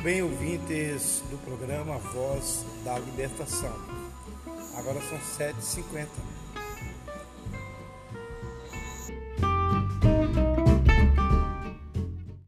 Muito bem, ouvintes do programa Voz da Libertação. Agora são 7h50.